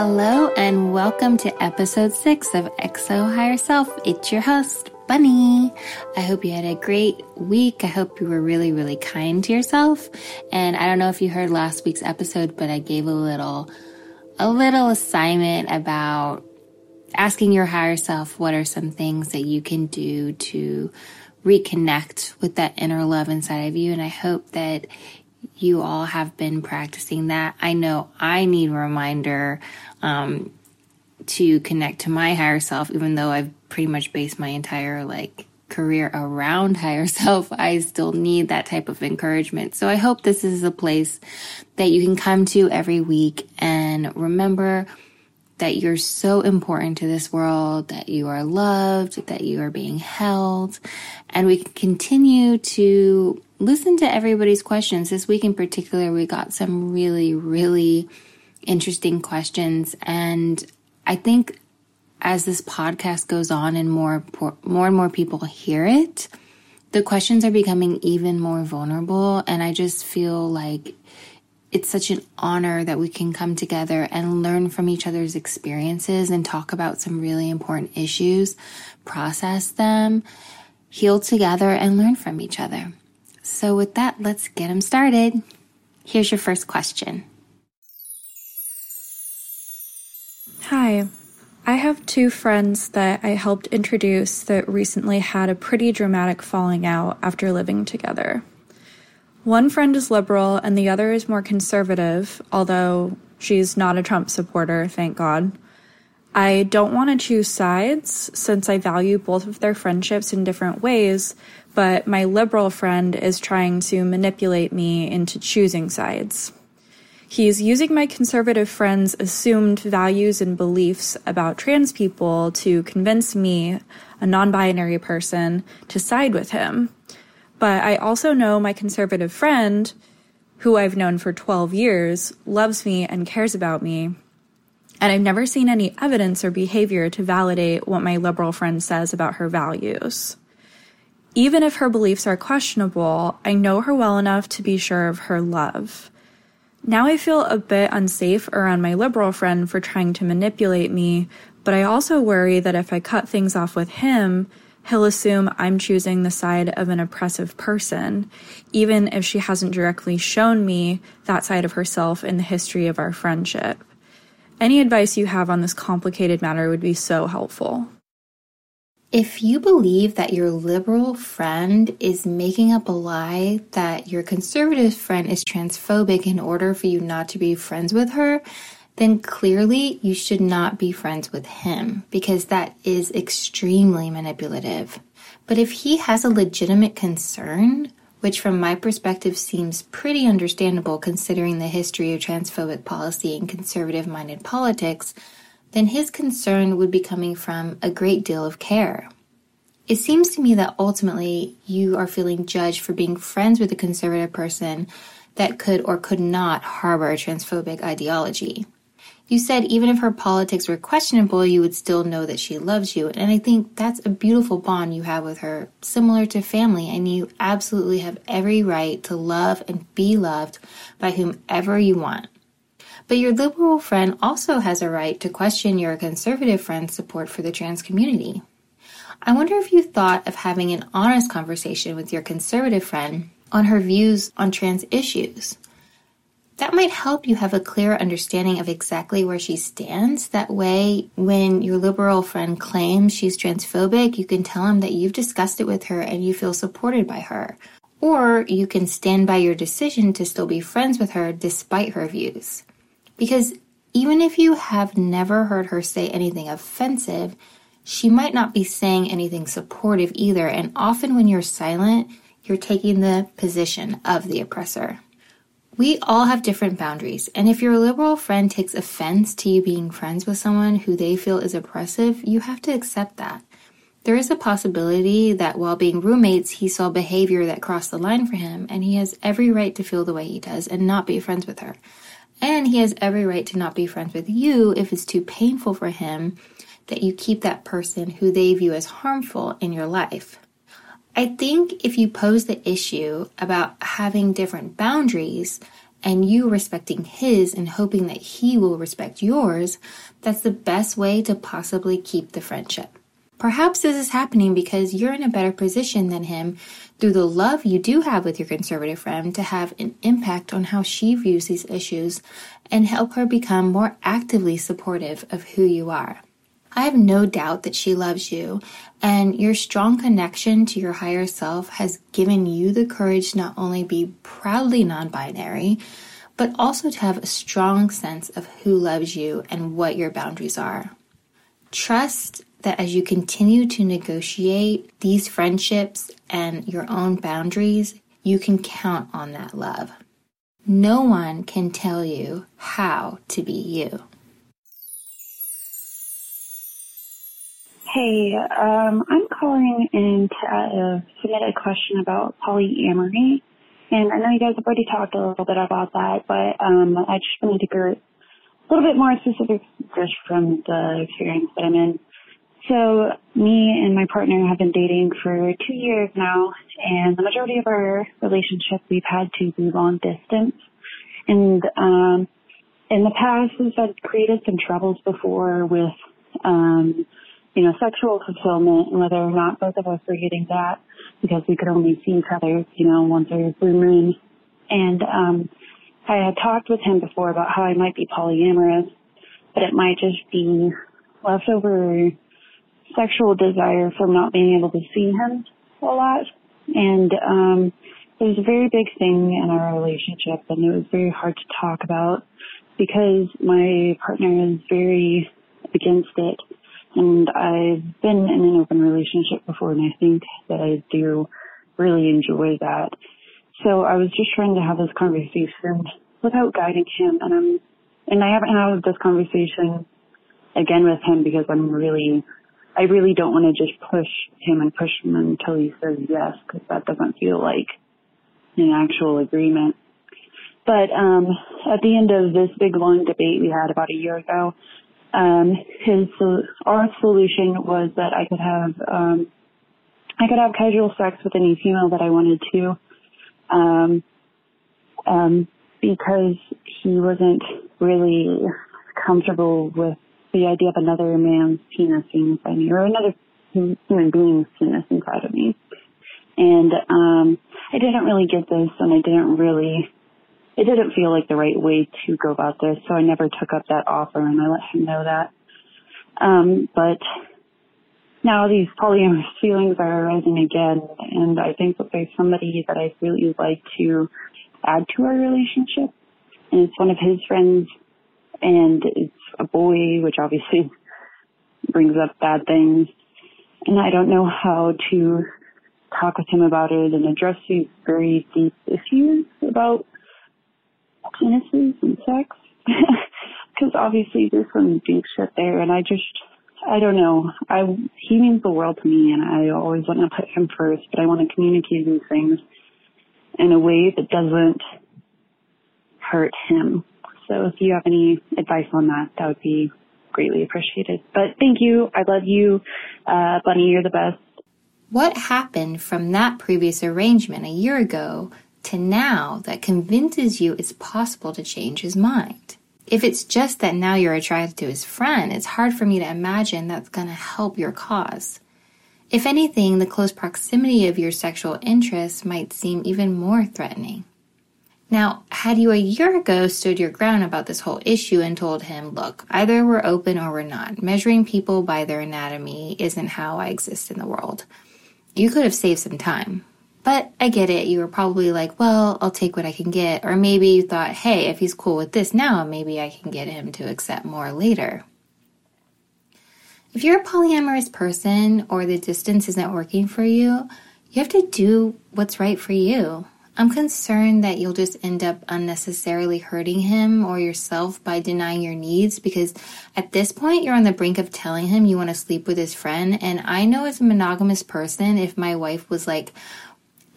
Hello and welcome to episode six of XO Higher Self. It's your host, Bunny. I hope you had a great week. I hope you were really, really kind to yourself. And I don't know if you heard last week's episode, but I gave a little, a little assignment about asking your higher self what are some things that you can do to reconnect with that inner love inside of you. And I hope that you all have been practicing that. I know I need a reminder um, to connect to my higher self, even though I've pretty much based my entire like career around higher self. I still need that type of encouragement. So I hope this is a place that you can come to every week and remember that you're so important to this world, that you are loved, that you are being held, and we can continue to listen to everybody's questions. This week in particular, we got some really, really interesting questions, and I think as this podcast goes on and more more and more people hear it, the questions are becoming even more vulnerable, and I just feel like it's such an honor that we can come together and learn from each other's experiences and talk about some really important issues, process them, heal together, and learn from each other. So, with that, let's get them started. Here's your first question Hi. I have two friends that I helped introduce that recently had a pretty dramatic falling out after living together. One friend is liberal and the other is more conservative, although she's not a Trump supporter, thank God. I don't want to choose sides since I value both of their friendships in different ways, but my liberal friend is trying to manipulate me into choosing sides. He's using my conservative friend's assumed values and beliefs about trans people to convince me, a non binary person, to side with him. But I also know my conservative friend, who I've known for 12 years, loves me and cares about me. And I've never seen any evidence or behavior to validate what my liberal friend says about her values. Even if her beliefs are questionable, I know her well enough to be sure of her love. Now I feel a bit unsafe around my liberal friend for trying to manipulate me, but I also worry that if I cut things off with him, he'll assume I'm choosing the side of an oppressive person, even if she hasn't directly shown me that side of herself in the history of our friendship. Any advice you have on this complicated matter would be so helpful. If you believe that your liberal friend is making up a lie that your conservative friend is transphobic in order for you not to be friends with her, then clearly you should not be friends with him because that is extremely manipulative. But if he has a legitimate concern, which from my perspective seems pretty understandable considering the history of transphobic policy and conservative minded politics, then his concern would be coming from a great deal of care. It seems to me that ultimately you are feeling judged for being friends with a conservative person that could or could not harbor transphobic ideology. You said even if her politics were questionable, you would still know that she loves you. And I think that's a beautiful bond you have with her, similar to family. And you absolutely have every right to love and be loved by whomever you want. But your liberal friend also has a right to question your conservative friend's support for the trans community. I wonder if you thought of having an honest conversation with your conservative friend on her views on trans issues. That might help you have a clear understanding of exactly where she stands. That way, when your liberal friend claims she's transphobic, you can tell him that you've discussed it with her and you feel supported by her. Or you can stand by your decision to still be friends with her despite her views. Because even if you have never heard her say anything offensive, she might not be saying anything supportive either. And often when you're silent, you're taking the position of the oppressor. We all have different boundaries, and if your liberal friend takes offense to you being friends with someone who they feel is oppressive, you have to accept that. There is a possibility that while being roommates, he saw behavior that crossed the line for him, and he has every right to feel the way he does and not be friends with her. And he has every right to not be friends with you if it's too painful for him that you keep that person who they view as harmful in your life. I think if you pose the issue about having different boundaries and you respecting his and hoping that he will respect yours, that's the best way to possibly keep the friendship. Perhaps this is happening because you're in a better position than him through the love you do have with your conservative friend to have an impact on how she views these issues and help her become more actively supportive of who you are. I have no doubt that she loves you, and your strong connection to your higher self has given you the courage to not only to be proudly non binary, but also to have a strong sense of who loves you and what your boundaries are. Trust that as you continue to negotiate these friendships and your own boundaries, you can count on that love. No one can tell you how to be you. Hey, um, I'm calling in to uh, submit a question about polyamory. And I know you guys have already talked a little bit about that, but um, I just wanted to get a little bit more specific just from the experience that I'm in. So me and my partner have been dating for two years now, and the majority of our relationship we've had to be long distance. And um, in the past, we've had created some troubles before with, um, you know, sexual fulfillment and whether or not both of us were getting that because we could only see each other, you know, once a blue moon. And um, I had talked with him before about how I might be polyamorous, but it might just be leftover sexual desire from not being able to see him a lot. And um, it was a very big thing in our relationship, and it was very hard to talk about because my partner is very against it. And I've been in an open relationship before, and I think that I do really enjoy that. So I was just trying to have this conversation without guiding him, and I'm and I haven't had this conversation again with him because I'm really I really don't want to just push him and push him until he says yes, because that doesn't feel like an actual agreement. But um, at the end of this big long debate we had about a year ago, um, his our solution was that I could have um, I could have casual sex with any female that I wanted to, um, um, because he wasn't really comfortable with the idea of another man's penis being inside me or another human being's penis inside of me. And um I didn't really get this and I didn't really it didn't feel like the right way to go about this, so I never took up that offer and I let him know that. Um but now these polyamorous feelings are arising again and I think that there's somebody that I really like to add to our relationship and it's one of his friends and it's a boy, which obviously brings up bad things. And I don't know how to talk with him about it and address these very deep issues about penises and sex. Because obviously there's some deep shit there, and I just, I don't know. I he means the world to me, and I always want to put him first, but I want to communicate these things in a way that doesn't hurt him so if you have any advice on that, that would be greatly appreciated. But thank you. I love you. Uh, Bunny, you're the best. What happened from that previous arrangement a year ago to now that convinces you it's possible to change his mind? If it's just that now you're attracted to his friend, it's hard for me to imagine that's going to help your cause. If anything, the close proximity of your sexual interests might seem even more threatening. Now, had you a year ago stood your ground about this whole issue and told him, look, either we're open or we're not, measuring people by their anatomy isn't how I exist in the world, you could have saved some time. But I get it, you were probably like, well, I'll take what I can get. Or maybe you thought, hey, if he's cool with this now, maybe I can get him to accept more later. If you're a polyamorous person or the distance isn't working for you, You have to do what's right for you. I'm concerned that you'll just end up unnecessarily hurting him or yourself by denying your needs because at this point you're on the brink of telling him you want to sleep with his friend. And I know as a monogamous person, if my wife was like,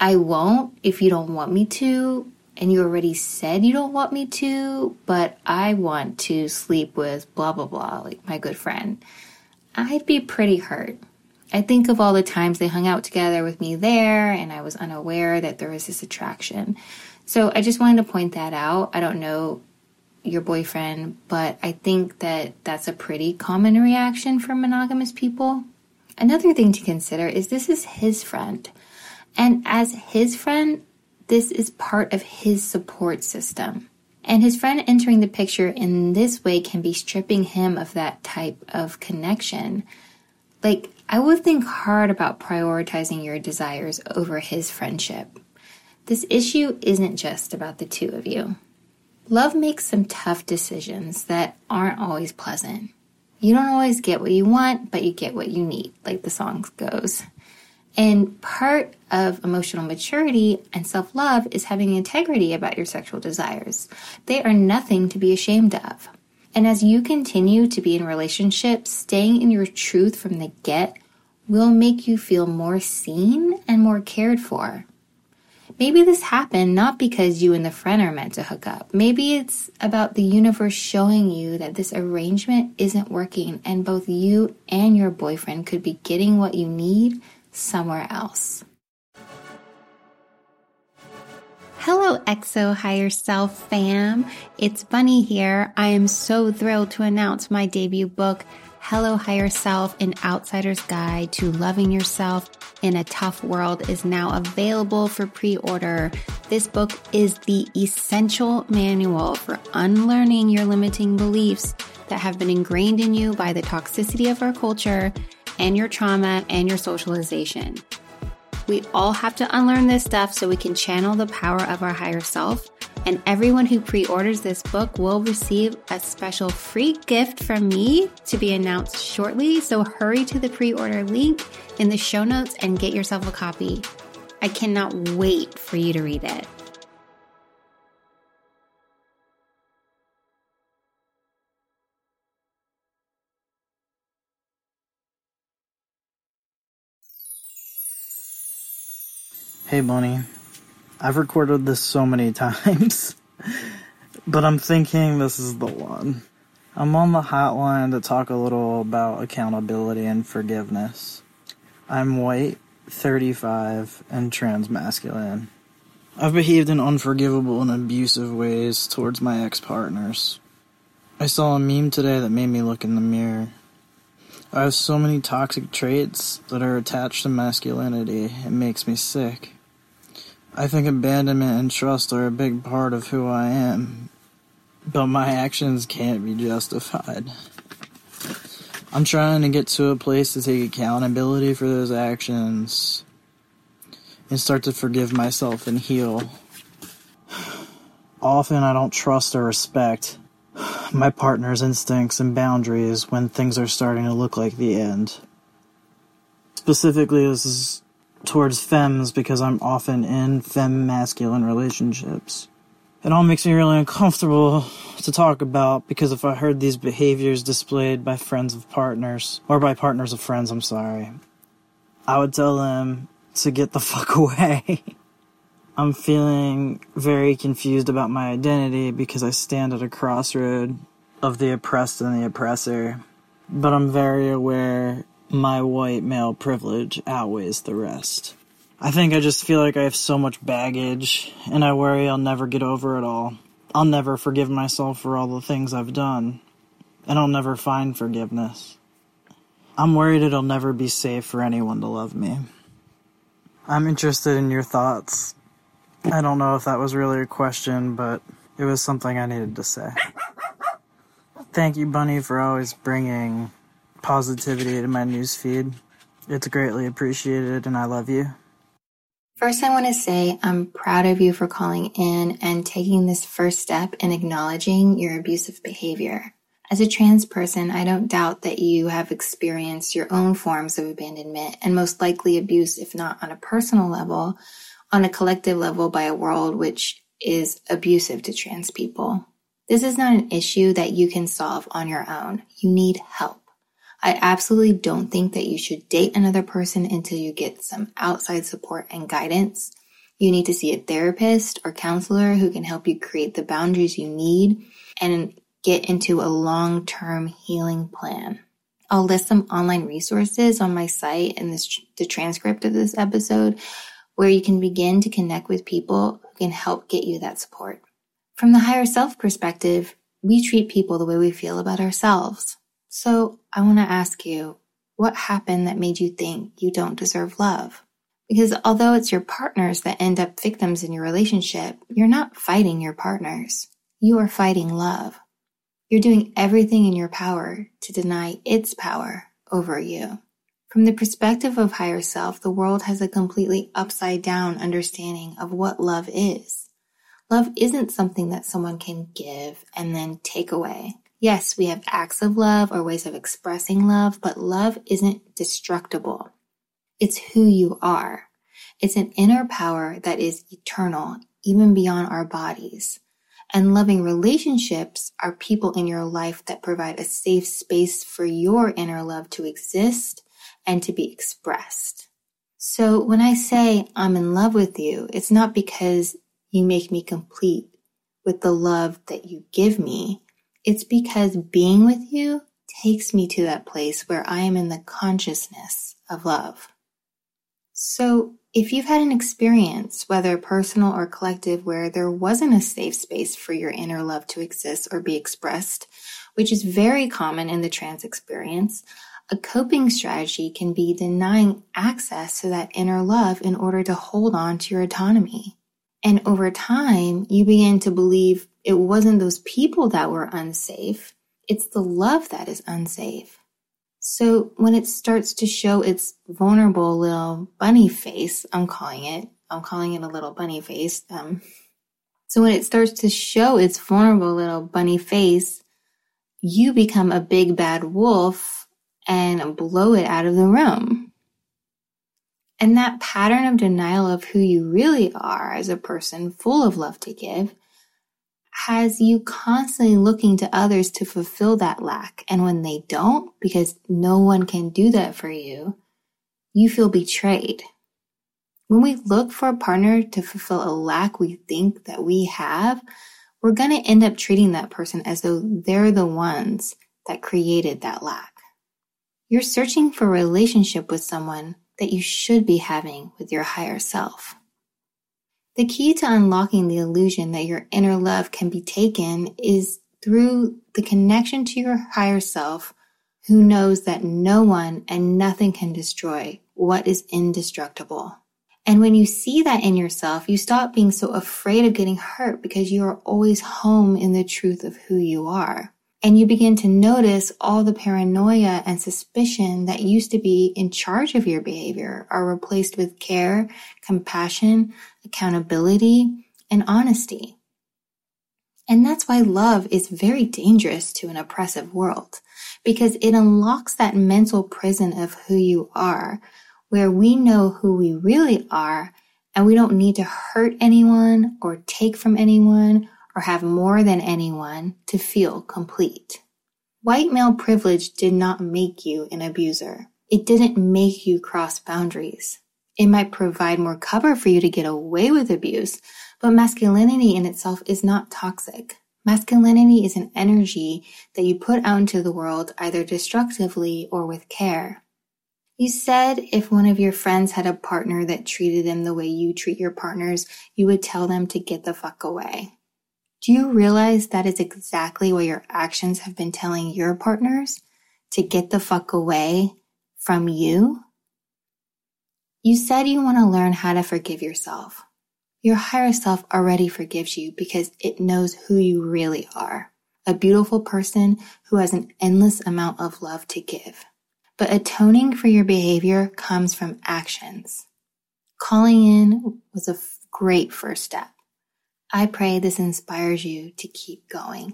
I won't if you don't want me to, and you already said you don't want me to, but I want to sleep with blah, blah, blah, like my good friend, I'd be pretty hurt. I think of all the times they hung out together with me there, and I was unaware that there was this attraction. So I just wanted to point that out. I don't know your boyfriend, but I think that that's a pretty common reaction from monogamous people. Another thing to consider is this is his friend. And as his friend, this is part of his support system. And his friend entering the picture in this way can be stripping him of that type of connection. Like, I would think hard about prioritizing your desires over his friendship. This issue isn't just about the two of you. Love makes some tough decisions that aren't always pleasant. You don't always get what you want, but you get what you need, like the song goes. And part of emotional maturity and self love is having integrity about your sexual desires. They are nothing to be ashamed of. And as you continue to be in relationships, staying in your truth from the get will make you feel more seen and more cared for. Maybe this happened not because you and the friend are meant to hook up. Maybe it's about the universe showing you that this arrangement isn't working and both you and your boyfriend could be getting what you need somewhere else. Hello, XO Higher Self fam. It's Bunny here. I am so thrilled to announce my debut book, Hello Higher Self An Outsider's Guide to Loving Yourself in a Tough World, is now available for pre order. This book is the essential manual for unlearning your limiting beliefs that have been ingrained in you by the toxicity of our culture and your trauma and your socialization. We all have to unlearn this stuff so we can channel the power of our higher self. And everyone who pre orders this book will receive a special free gift from me to be announced shortly. So hurry to the pre order link in the show notes and get yourself a copy. I cannot wait for you to read it. Hey, Bunny. I've recorded this so many times, but I'm thinking this is the one. I'm on the hotline to talk a little about accountability and forgiveness. I'm white, 35, and transmasculine. I've behaved in unforgivable and abusive ways towards my ex partners. I saw a meme today that made me look in the mirror. I have so many toxic traits that are attached to masculinity, it makes me sick. I think abandonment and trust are a big part of who I am, but my actions can't be justified. I'm trying to get to a place to take accountability for those actions and start to forgive myself and heal. Often I don't trust or respect my partner's instincts and boundaries when things are starting to look like the end. Specifically, this is towards femmes because I'm often in femme masculine relationships. It all makes me really uncomfortable to talk about because if I heard these behaviors displayed by friends of partners, or by partners of friends, I'm sorry, I would tell them to get the fuck away. I'm feeling very confused about my identity because I stand at a crossroad of the oppressed and the oppressor. But I'm very aware my white male privilege outweighs the rest. I think I just feel like I have so much baggage, and I worry I'll never get over it all. I'll never forgive myself for all the things I've done, and I'll never find forgiveness. I'm worried it'll never be safe for anyone to love me. I'm interested in your thoughts. I don't know if that was really a question, but it was something I needed to say. Thank you, Bunny, for always bringing positivity to my newsfeed. It's greatly appreciated, and I love you. First, I want to say I'm proud of you for calling in and taking this first step in acknowledging your abusive behavior. As a trans person, I don't doubt that you have experienced your own forms of abandonment and most likely abuse, if not on a personal level, on a collective level by a world which is abusive to trans people. This is not an issue that you can solve on your own. You need help. I absolutely don't think that you should date another person until you get some outside support and guidance. You need to see a therapist or counselor who can help you create the boundaries you need and get into a long term healing plan. I'll list some online resources on my site and this, the transcript of this episode where you can begin to connect with people who can help get you that support. From the higher self perspective, we treat people the way we feel about ourselves. So I want to ask you, what happened that made you think you don't deserve love? Because although it's your partners that end up victims in your relationship, you're not fighting your partners. You are fighting love. You're doing everything in your power to deny its power over you. From the perspective of higher self, the world has a completely upside down understanding of what love is. Love isn't something that someone can give and then take away. Yes, we have acts of love or ways of expressing love, but love isn't destructible. It's who you are. It's an inner power that is eternal, even beyond our bodies. And loving relationships are people in your life that provide a safe space for your inner love to exist and to be expressed. So when I say I'm in love with you, it's not because you make me complete with the love that you give me. It's because being with you takes me to that place where I am in the consciousness of love. So if you've had an experience, whether personal or collective, where there wasn't a safe space for your inner love to exist or be expressed, which is very common in the trans experience, a coping strategy can be denying access to that inner love in order to hold on to your autonomy. And over time, you begin to believe it wasn't those people that were unsafe, it's the love that is unsafe. So when it starts to show its vulnerable little bunny face, I'm calling it, I'm calling it a little bunny face. Um, so when it starts to show its vulnerable little bunny face, you become a big bad wolf and blow it out of the room. And that pattern of denial of who you really are as a person full of love to give has you constantly looking to others to fulfill that lack. And when they don't, because no one can do that for you, you feel betrayed. When we look for a partner to fulfill a lack we think that we have, we're going to end up treating that person as though they're the ones that created that lack. You're searching for a relationship with someone that you should be having with your higher self. The key to unlocking the illusion that your inner love can be taken is through the connection to your higher self who knows that no one and nothing can destroy what is indestructible. And when you see that in yourself, you stop being so afraid of getting hurt because you are always home in the truth of who you are and you begin to notice all the paranoia and suspicion that used to be in charge of your behavior are replaced with care, compassion, accountability, and honesty. And that's why love is very dangerous to an oppressive world because it unlocks that mental prison of who you are where we know who we really are and we don't need to hurt anyone or take from anyone or have more than anyone to feel complete. White male privilege did not make you an abuser. It didn't make you cross boundaries. It might provide more cover for you to get away with abuse, but masculinity in itself is not toxic. Masculinity is an energy that you put out into the world either destructively or with care. You said if one of your friends had a partner that treated them the way you treat your partners, you would tell them to get the fuck away. Do you realize that is exactly what your actions have been telling your partners to get the fuck away from you? You said you want to learn how to forgive yourself. Your higher self already forgives you because it knows who you really are. A beautiful person who has an endless amount of love to give. But atoning for your behavior comes from actions. Calling in was a great first step. I pray this inspires you to keep going.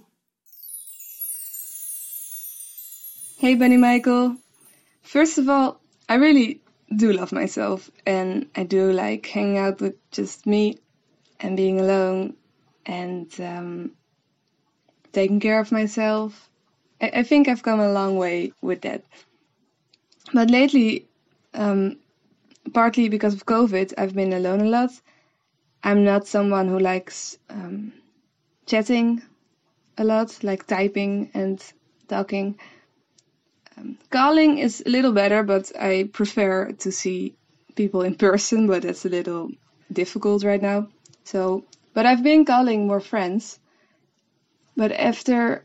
Hey, Bunny Michael. First of all, I really do love myself and I do like hanging out with just me and being alone and um, taking care of myself. I, I, think I've come a long way with that. But lately, um, partly because of COVID, I've been alone a lot. I'm not someone who likes um, chatting a lot, like typing and talking. Um, calling is a little better, but I prefer to see people in person, but that's a little difficult right now. So, but I've been calling more friends. But after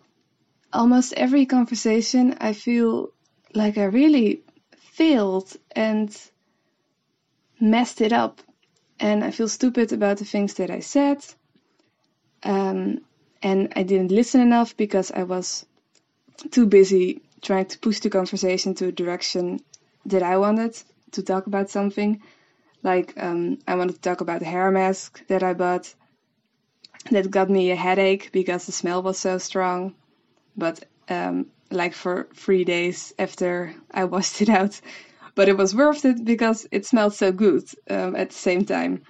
almost every conversation, I feel like I really failed and messed it up. And I feel stupid about the things that I said. Um, and I didn't listen enough because I was too busy trying to push the conversation to a direction that I wanted to talk about something. Like um, I wanted to talk about the hair mask that I bought that got me a headache because the smell was so strong. But um, like for three days after I washed it out, but it was worth it because it smelled so good um, at the same time.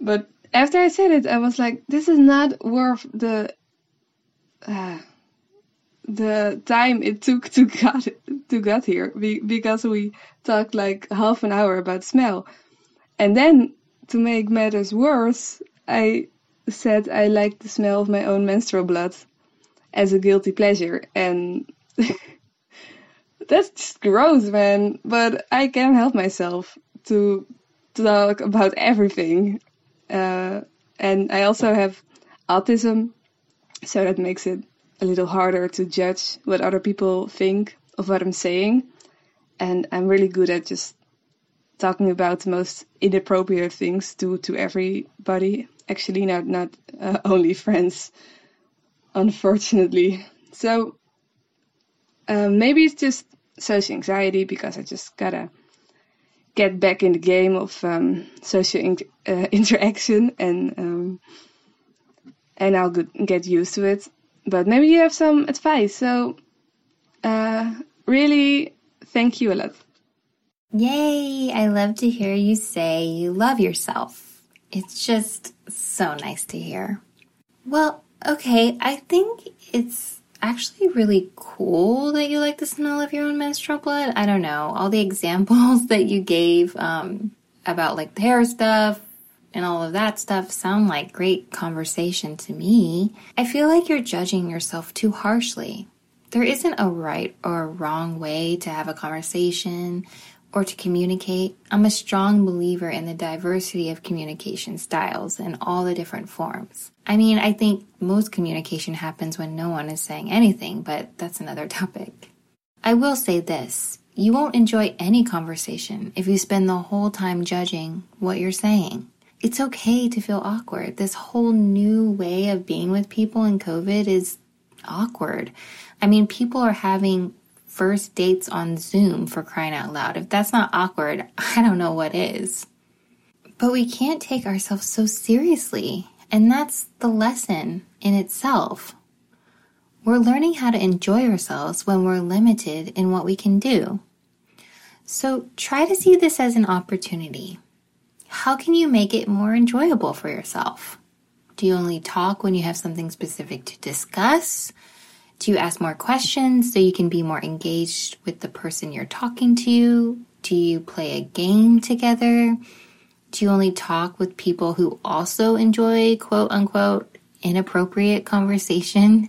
But after I said it, I was like, this is not worth the. Uh, the time it took to get to get here because we talked like half an hour about smell and then to make matters worse i said i liked the smell of my own menstrual blood as a guilty pleasure and that's just gross man but i can't help myself to talk about everything uh, and i also have autism so that makes it a little harder to judge what other people think of what I'm saying. And I'm really good at just talking about the most inappropriate things to, to everybody. Actually, not, not uh, only friends, unfortunately. So um, maybe it's just social anxiety because I just gotta get back in the game of um, social in- uh, interaction and um, and I'll get used to it but maybe you have some advice. So, uh, really, thank you a lot. Yay! I love to hear you say you love yourself. It's just so nice to hear. Well, okay, I think it's actually really cool that you like the smell of your own menstrual blood. I don't know. All the examples that you gave um, about like the hair stuff, and all of that stuff sound like great conversation to me. I feel like you're judging yourself too harshly. There isn't a right or wrong way to have a conversation or to communicate. I'm a strong believer in the diversity of communication styles and all the different forms. I mean, I think most communication happens when no one is saying anything, but that's another topic. I will say this you won't enjoy any conversation if you spend the whole time judging what you're saying it's okay to feel awkward. This whole new way of being with people in COVID is awkward. I mean, people are having first dates on Zoom for crying out loud. If that's not awkward, I don't know what is. But we can't take ourselves so seriously. And that's the lesson in itself. We're learning how to enjoy ourselves when we're limited in what we can do. So try to see this as an opportunity how can you make it more enjoyable for yourself? Do you only talk when you have something specific to discuss? Do you ask more questions so you can be more engaged with the person you're talking to? Do you play a game together? Do you only talk with people who also enjoy quote unquote inappropriate conversation?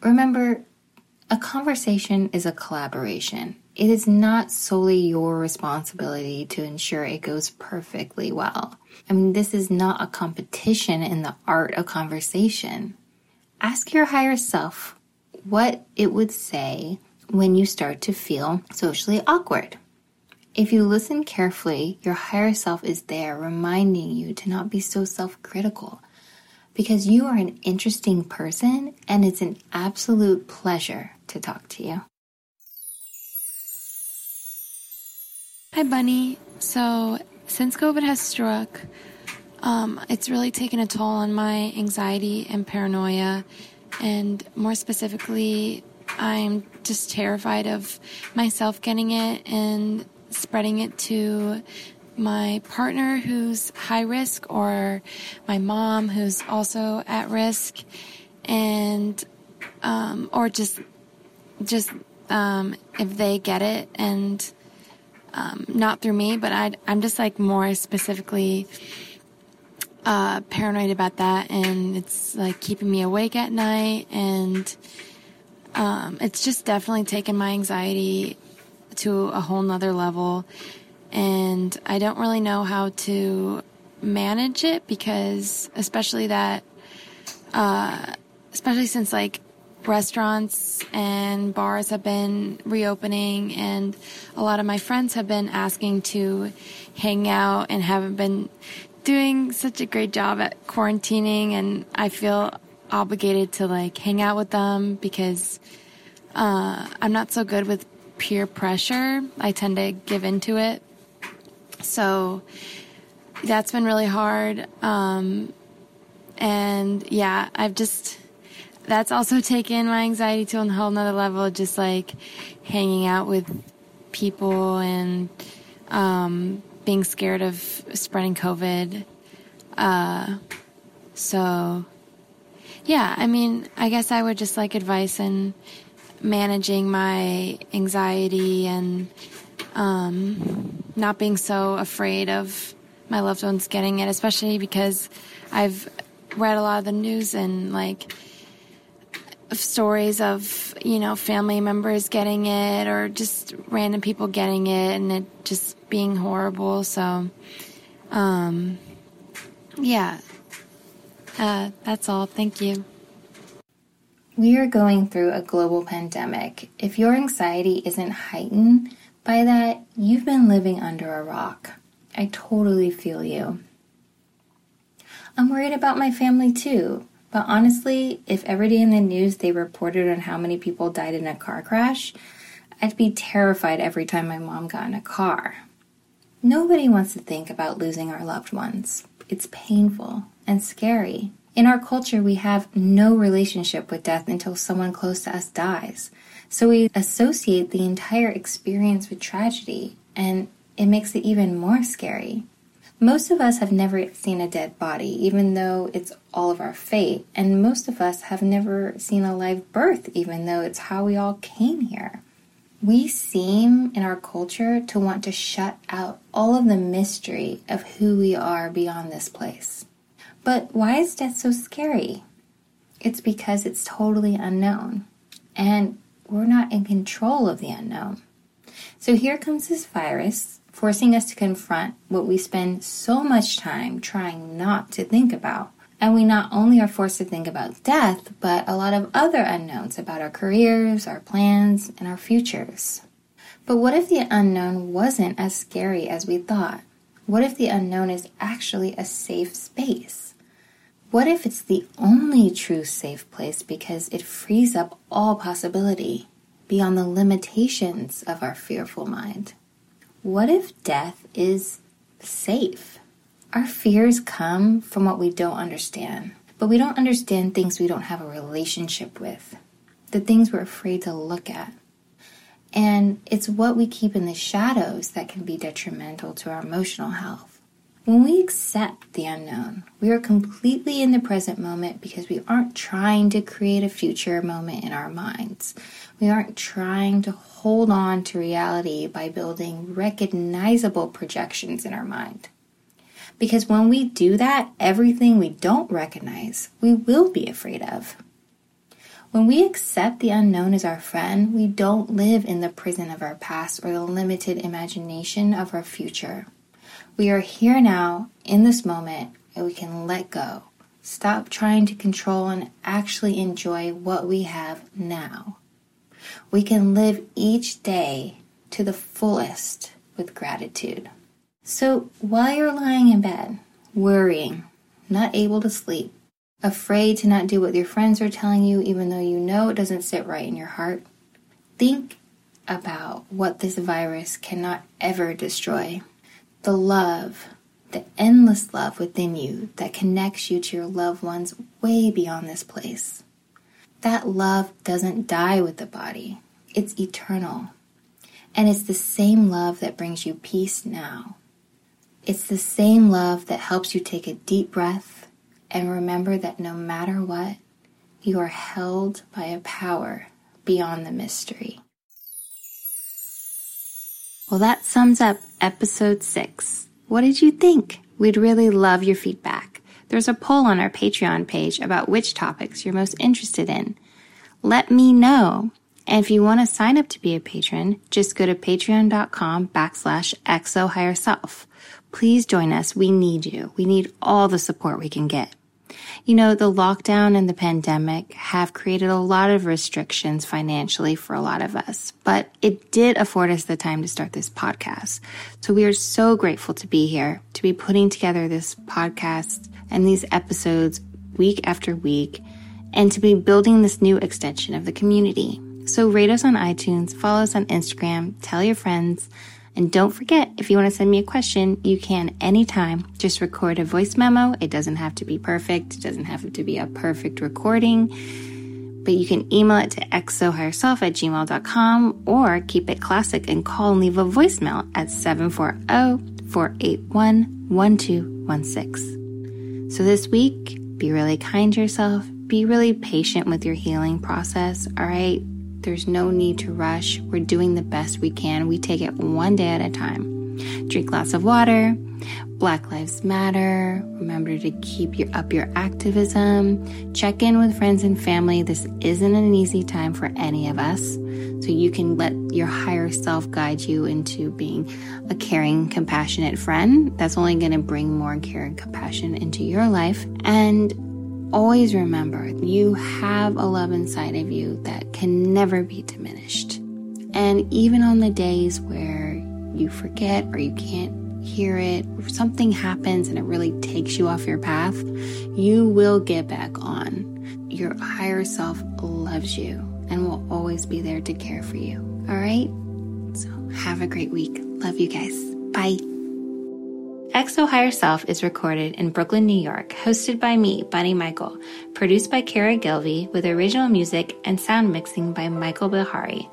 Remember, a conversation is a collaboration. It is not solely your responsibility to ensure it goes perfectly well. I mean, this is not a competition in the art of conversation. Ask your higher self what it would say when you start to feel socially awkward. If you listen carefully, your higher self is there reminding you to not be so self critical because you are an interesting person and it's an absolute pleasure to talk to you. Hi, Bunny. So, since COVID has struck, um, it's really taken a toll on my anxiety and paranoia. And more specifically, I'm just terrified of myself getting it and spreading it to my partner who's high risk or my mom who's also at risk. And um, or just just um, if they get it and um, not through me but i i'm just like more specifically uh, paranoid about that and it's like keeping me awake at night and um, it's just definitely taken my anxiety to a whole nother level and I don't really know how to manage it because, especially that, uh, especially since like restaurants and bars have been reopening and a lot of my friends have been asking to hang out and haven't been doing such a great job at quarantining and I feel obligated to like hang out with them because uh, I'm not so good with peer pressure. I tend to give into it. So that's been really hard. Um, and yeah, I've just, that's also taken my anxiety to a whole nother level, just like hanging out with people and, um, being scared of spreading COVID. Uh, so yeah, I mean, I guess I would just like advice in managing my anxiety and, um, not being so afraid of my loved ones getting it, especially because I've read a lot of the news and like stories of, you know, family members getting it or just random people getting it and it just being horrible. So, um, yeah, uh, that's all. Thank you. We are going through a global pandemic. If your anxiety isn't heightened, by that, you've been living under a rock. I totally feel you. I'm worried about my family too, but honestly, if every day in the news they reported on how many people died in a car crash, I'd be terrified every time my mom got in a car. Nobody wants to think about losing our loved ones. It's painful and scary. In our culture, we have no relationship with death until someone close to us dies. So we associate the entire experience with tragedy, and it makes it even more scary. Most of us have never seen a dead body, even though it's all of our fate, and most of us have never seen a live birth, even though it's how we all came here. We seem in our culture to want to shut out all of the mystery of who we are beyond this place. But why is death so scary? It's because it's totally unknown. And we're not in control of the unknown. So here comes this virus, forcing us to confront what we spend so much time trying not to think about. And we not only are forced to think about death, but a lot of other unknowns about our careers, our plans, and our futures. But what if the unknown wasn't as scary as we thought? What if the unknown is actually a safe space? What if it's the only true safe place because it frees up all possibility beyond the limitations of our fearful mind? What if death is safe? Our fears come from what we don't understand, but we don't understand things we don't have a relationship with, the things we're afraid to look at. And it's what we keep in the shadows that can be detrimental to our emotional health. When we accept the unknown, we are completely in the present moment because we aren't trying to create a future moment in our minds. We aren't trying to hold on to reality by building recognizable projections in our mind. Because when we do that, everything we don't recognize, we will be afraid of. When we accept the unknown as our friend, we don't live in the prison of our past or the limited imagination of our future. We are here now in this moment and we can let go. Stop trying to control and actually enjoy what we have now. We can live each day to the fullest with gratitude. So while you're lying in bed, worrying, not able to sleep, afraid to not do what your friends are telling you, even though you know it doesn't sit right in your heart, think about what this virus cannot ever destroy the love, the endless love within you that connects you to your loved ones way beyond this place. That love doesn't die with the body, it's eternal. And it's the same love that brings you peace now. It's the same love that helps you take a deep breath and remember that no matter what, you are held by a power beyond the mystery. Well, that sums up episode six. What did you think? We'd really love your feedback. There's a poll on our Patreon page about which topics you're most interested in. Let me know. And if you want to sign up to be a patron, just go to patreon.com backslash exo higher self. Please join us. We need you. We need all the support we can get. You know, the lockdown and the pandemic have created a lot of restrictions financially for a lot of us, but it did afford us the time to start this podcast. So we are so grateful to be here, to be putting together this podcast and these episodes week after week, and to be building this new extension of the community. So rate us on iTunes, follow us on Instagram, tell your friends, and don't forget, if you want to send me a question, you can anytime. Just record a voice memo. It doesn't have to be perfect. It doesn't have to be a perfect recording. But you can email it to xohigherself at gmail.com or keep it classic and call and leave a voicemail at 740-481-1216. So this week, be really kind to yourself. Be really patient with your healing process, all right? There's no need to rush. We're doing the best we can. We take it one day at a time. Drink lots of water. Black Lives Matter. Remember to keep your, up your activism. Check in with friends and family. This isn't an easy time for any of us. So you can let your higher self guide you into being a caring, compassionate friend. That's only going to bring more care and compassion into your life. And always remember you have a love inside of you that can never be diminished. And even on the days where you forget or you can't hear it, or something happens and it really takes you off your path, you will get back on. Your higher self loves you and will always be there to care for you. All right? So have a great week. Love you guys. Bye. XO Higher Self is recorded in Brooklyn, New York, hosted by me, Bunny Michael, produced by Kara Gilvey, with original music and sound mixing by Michael Bihari.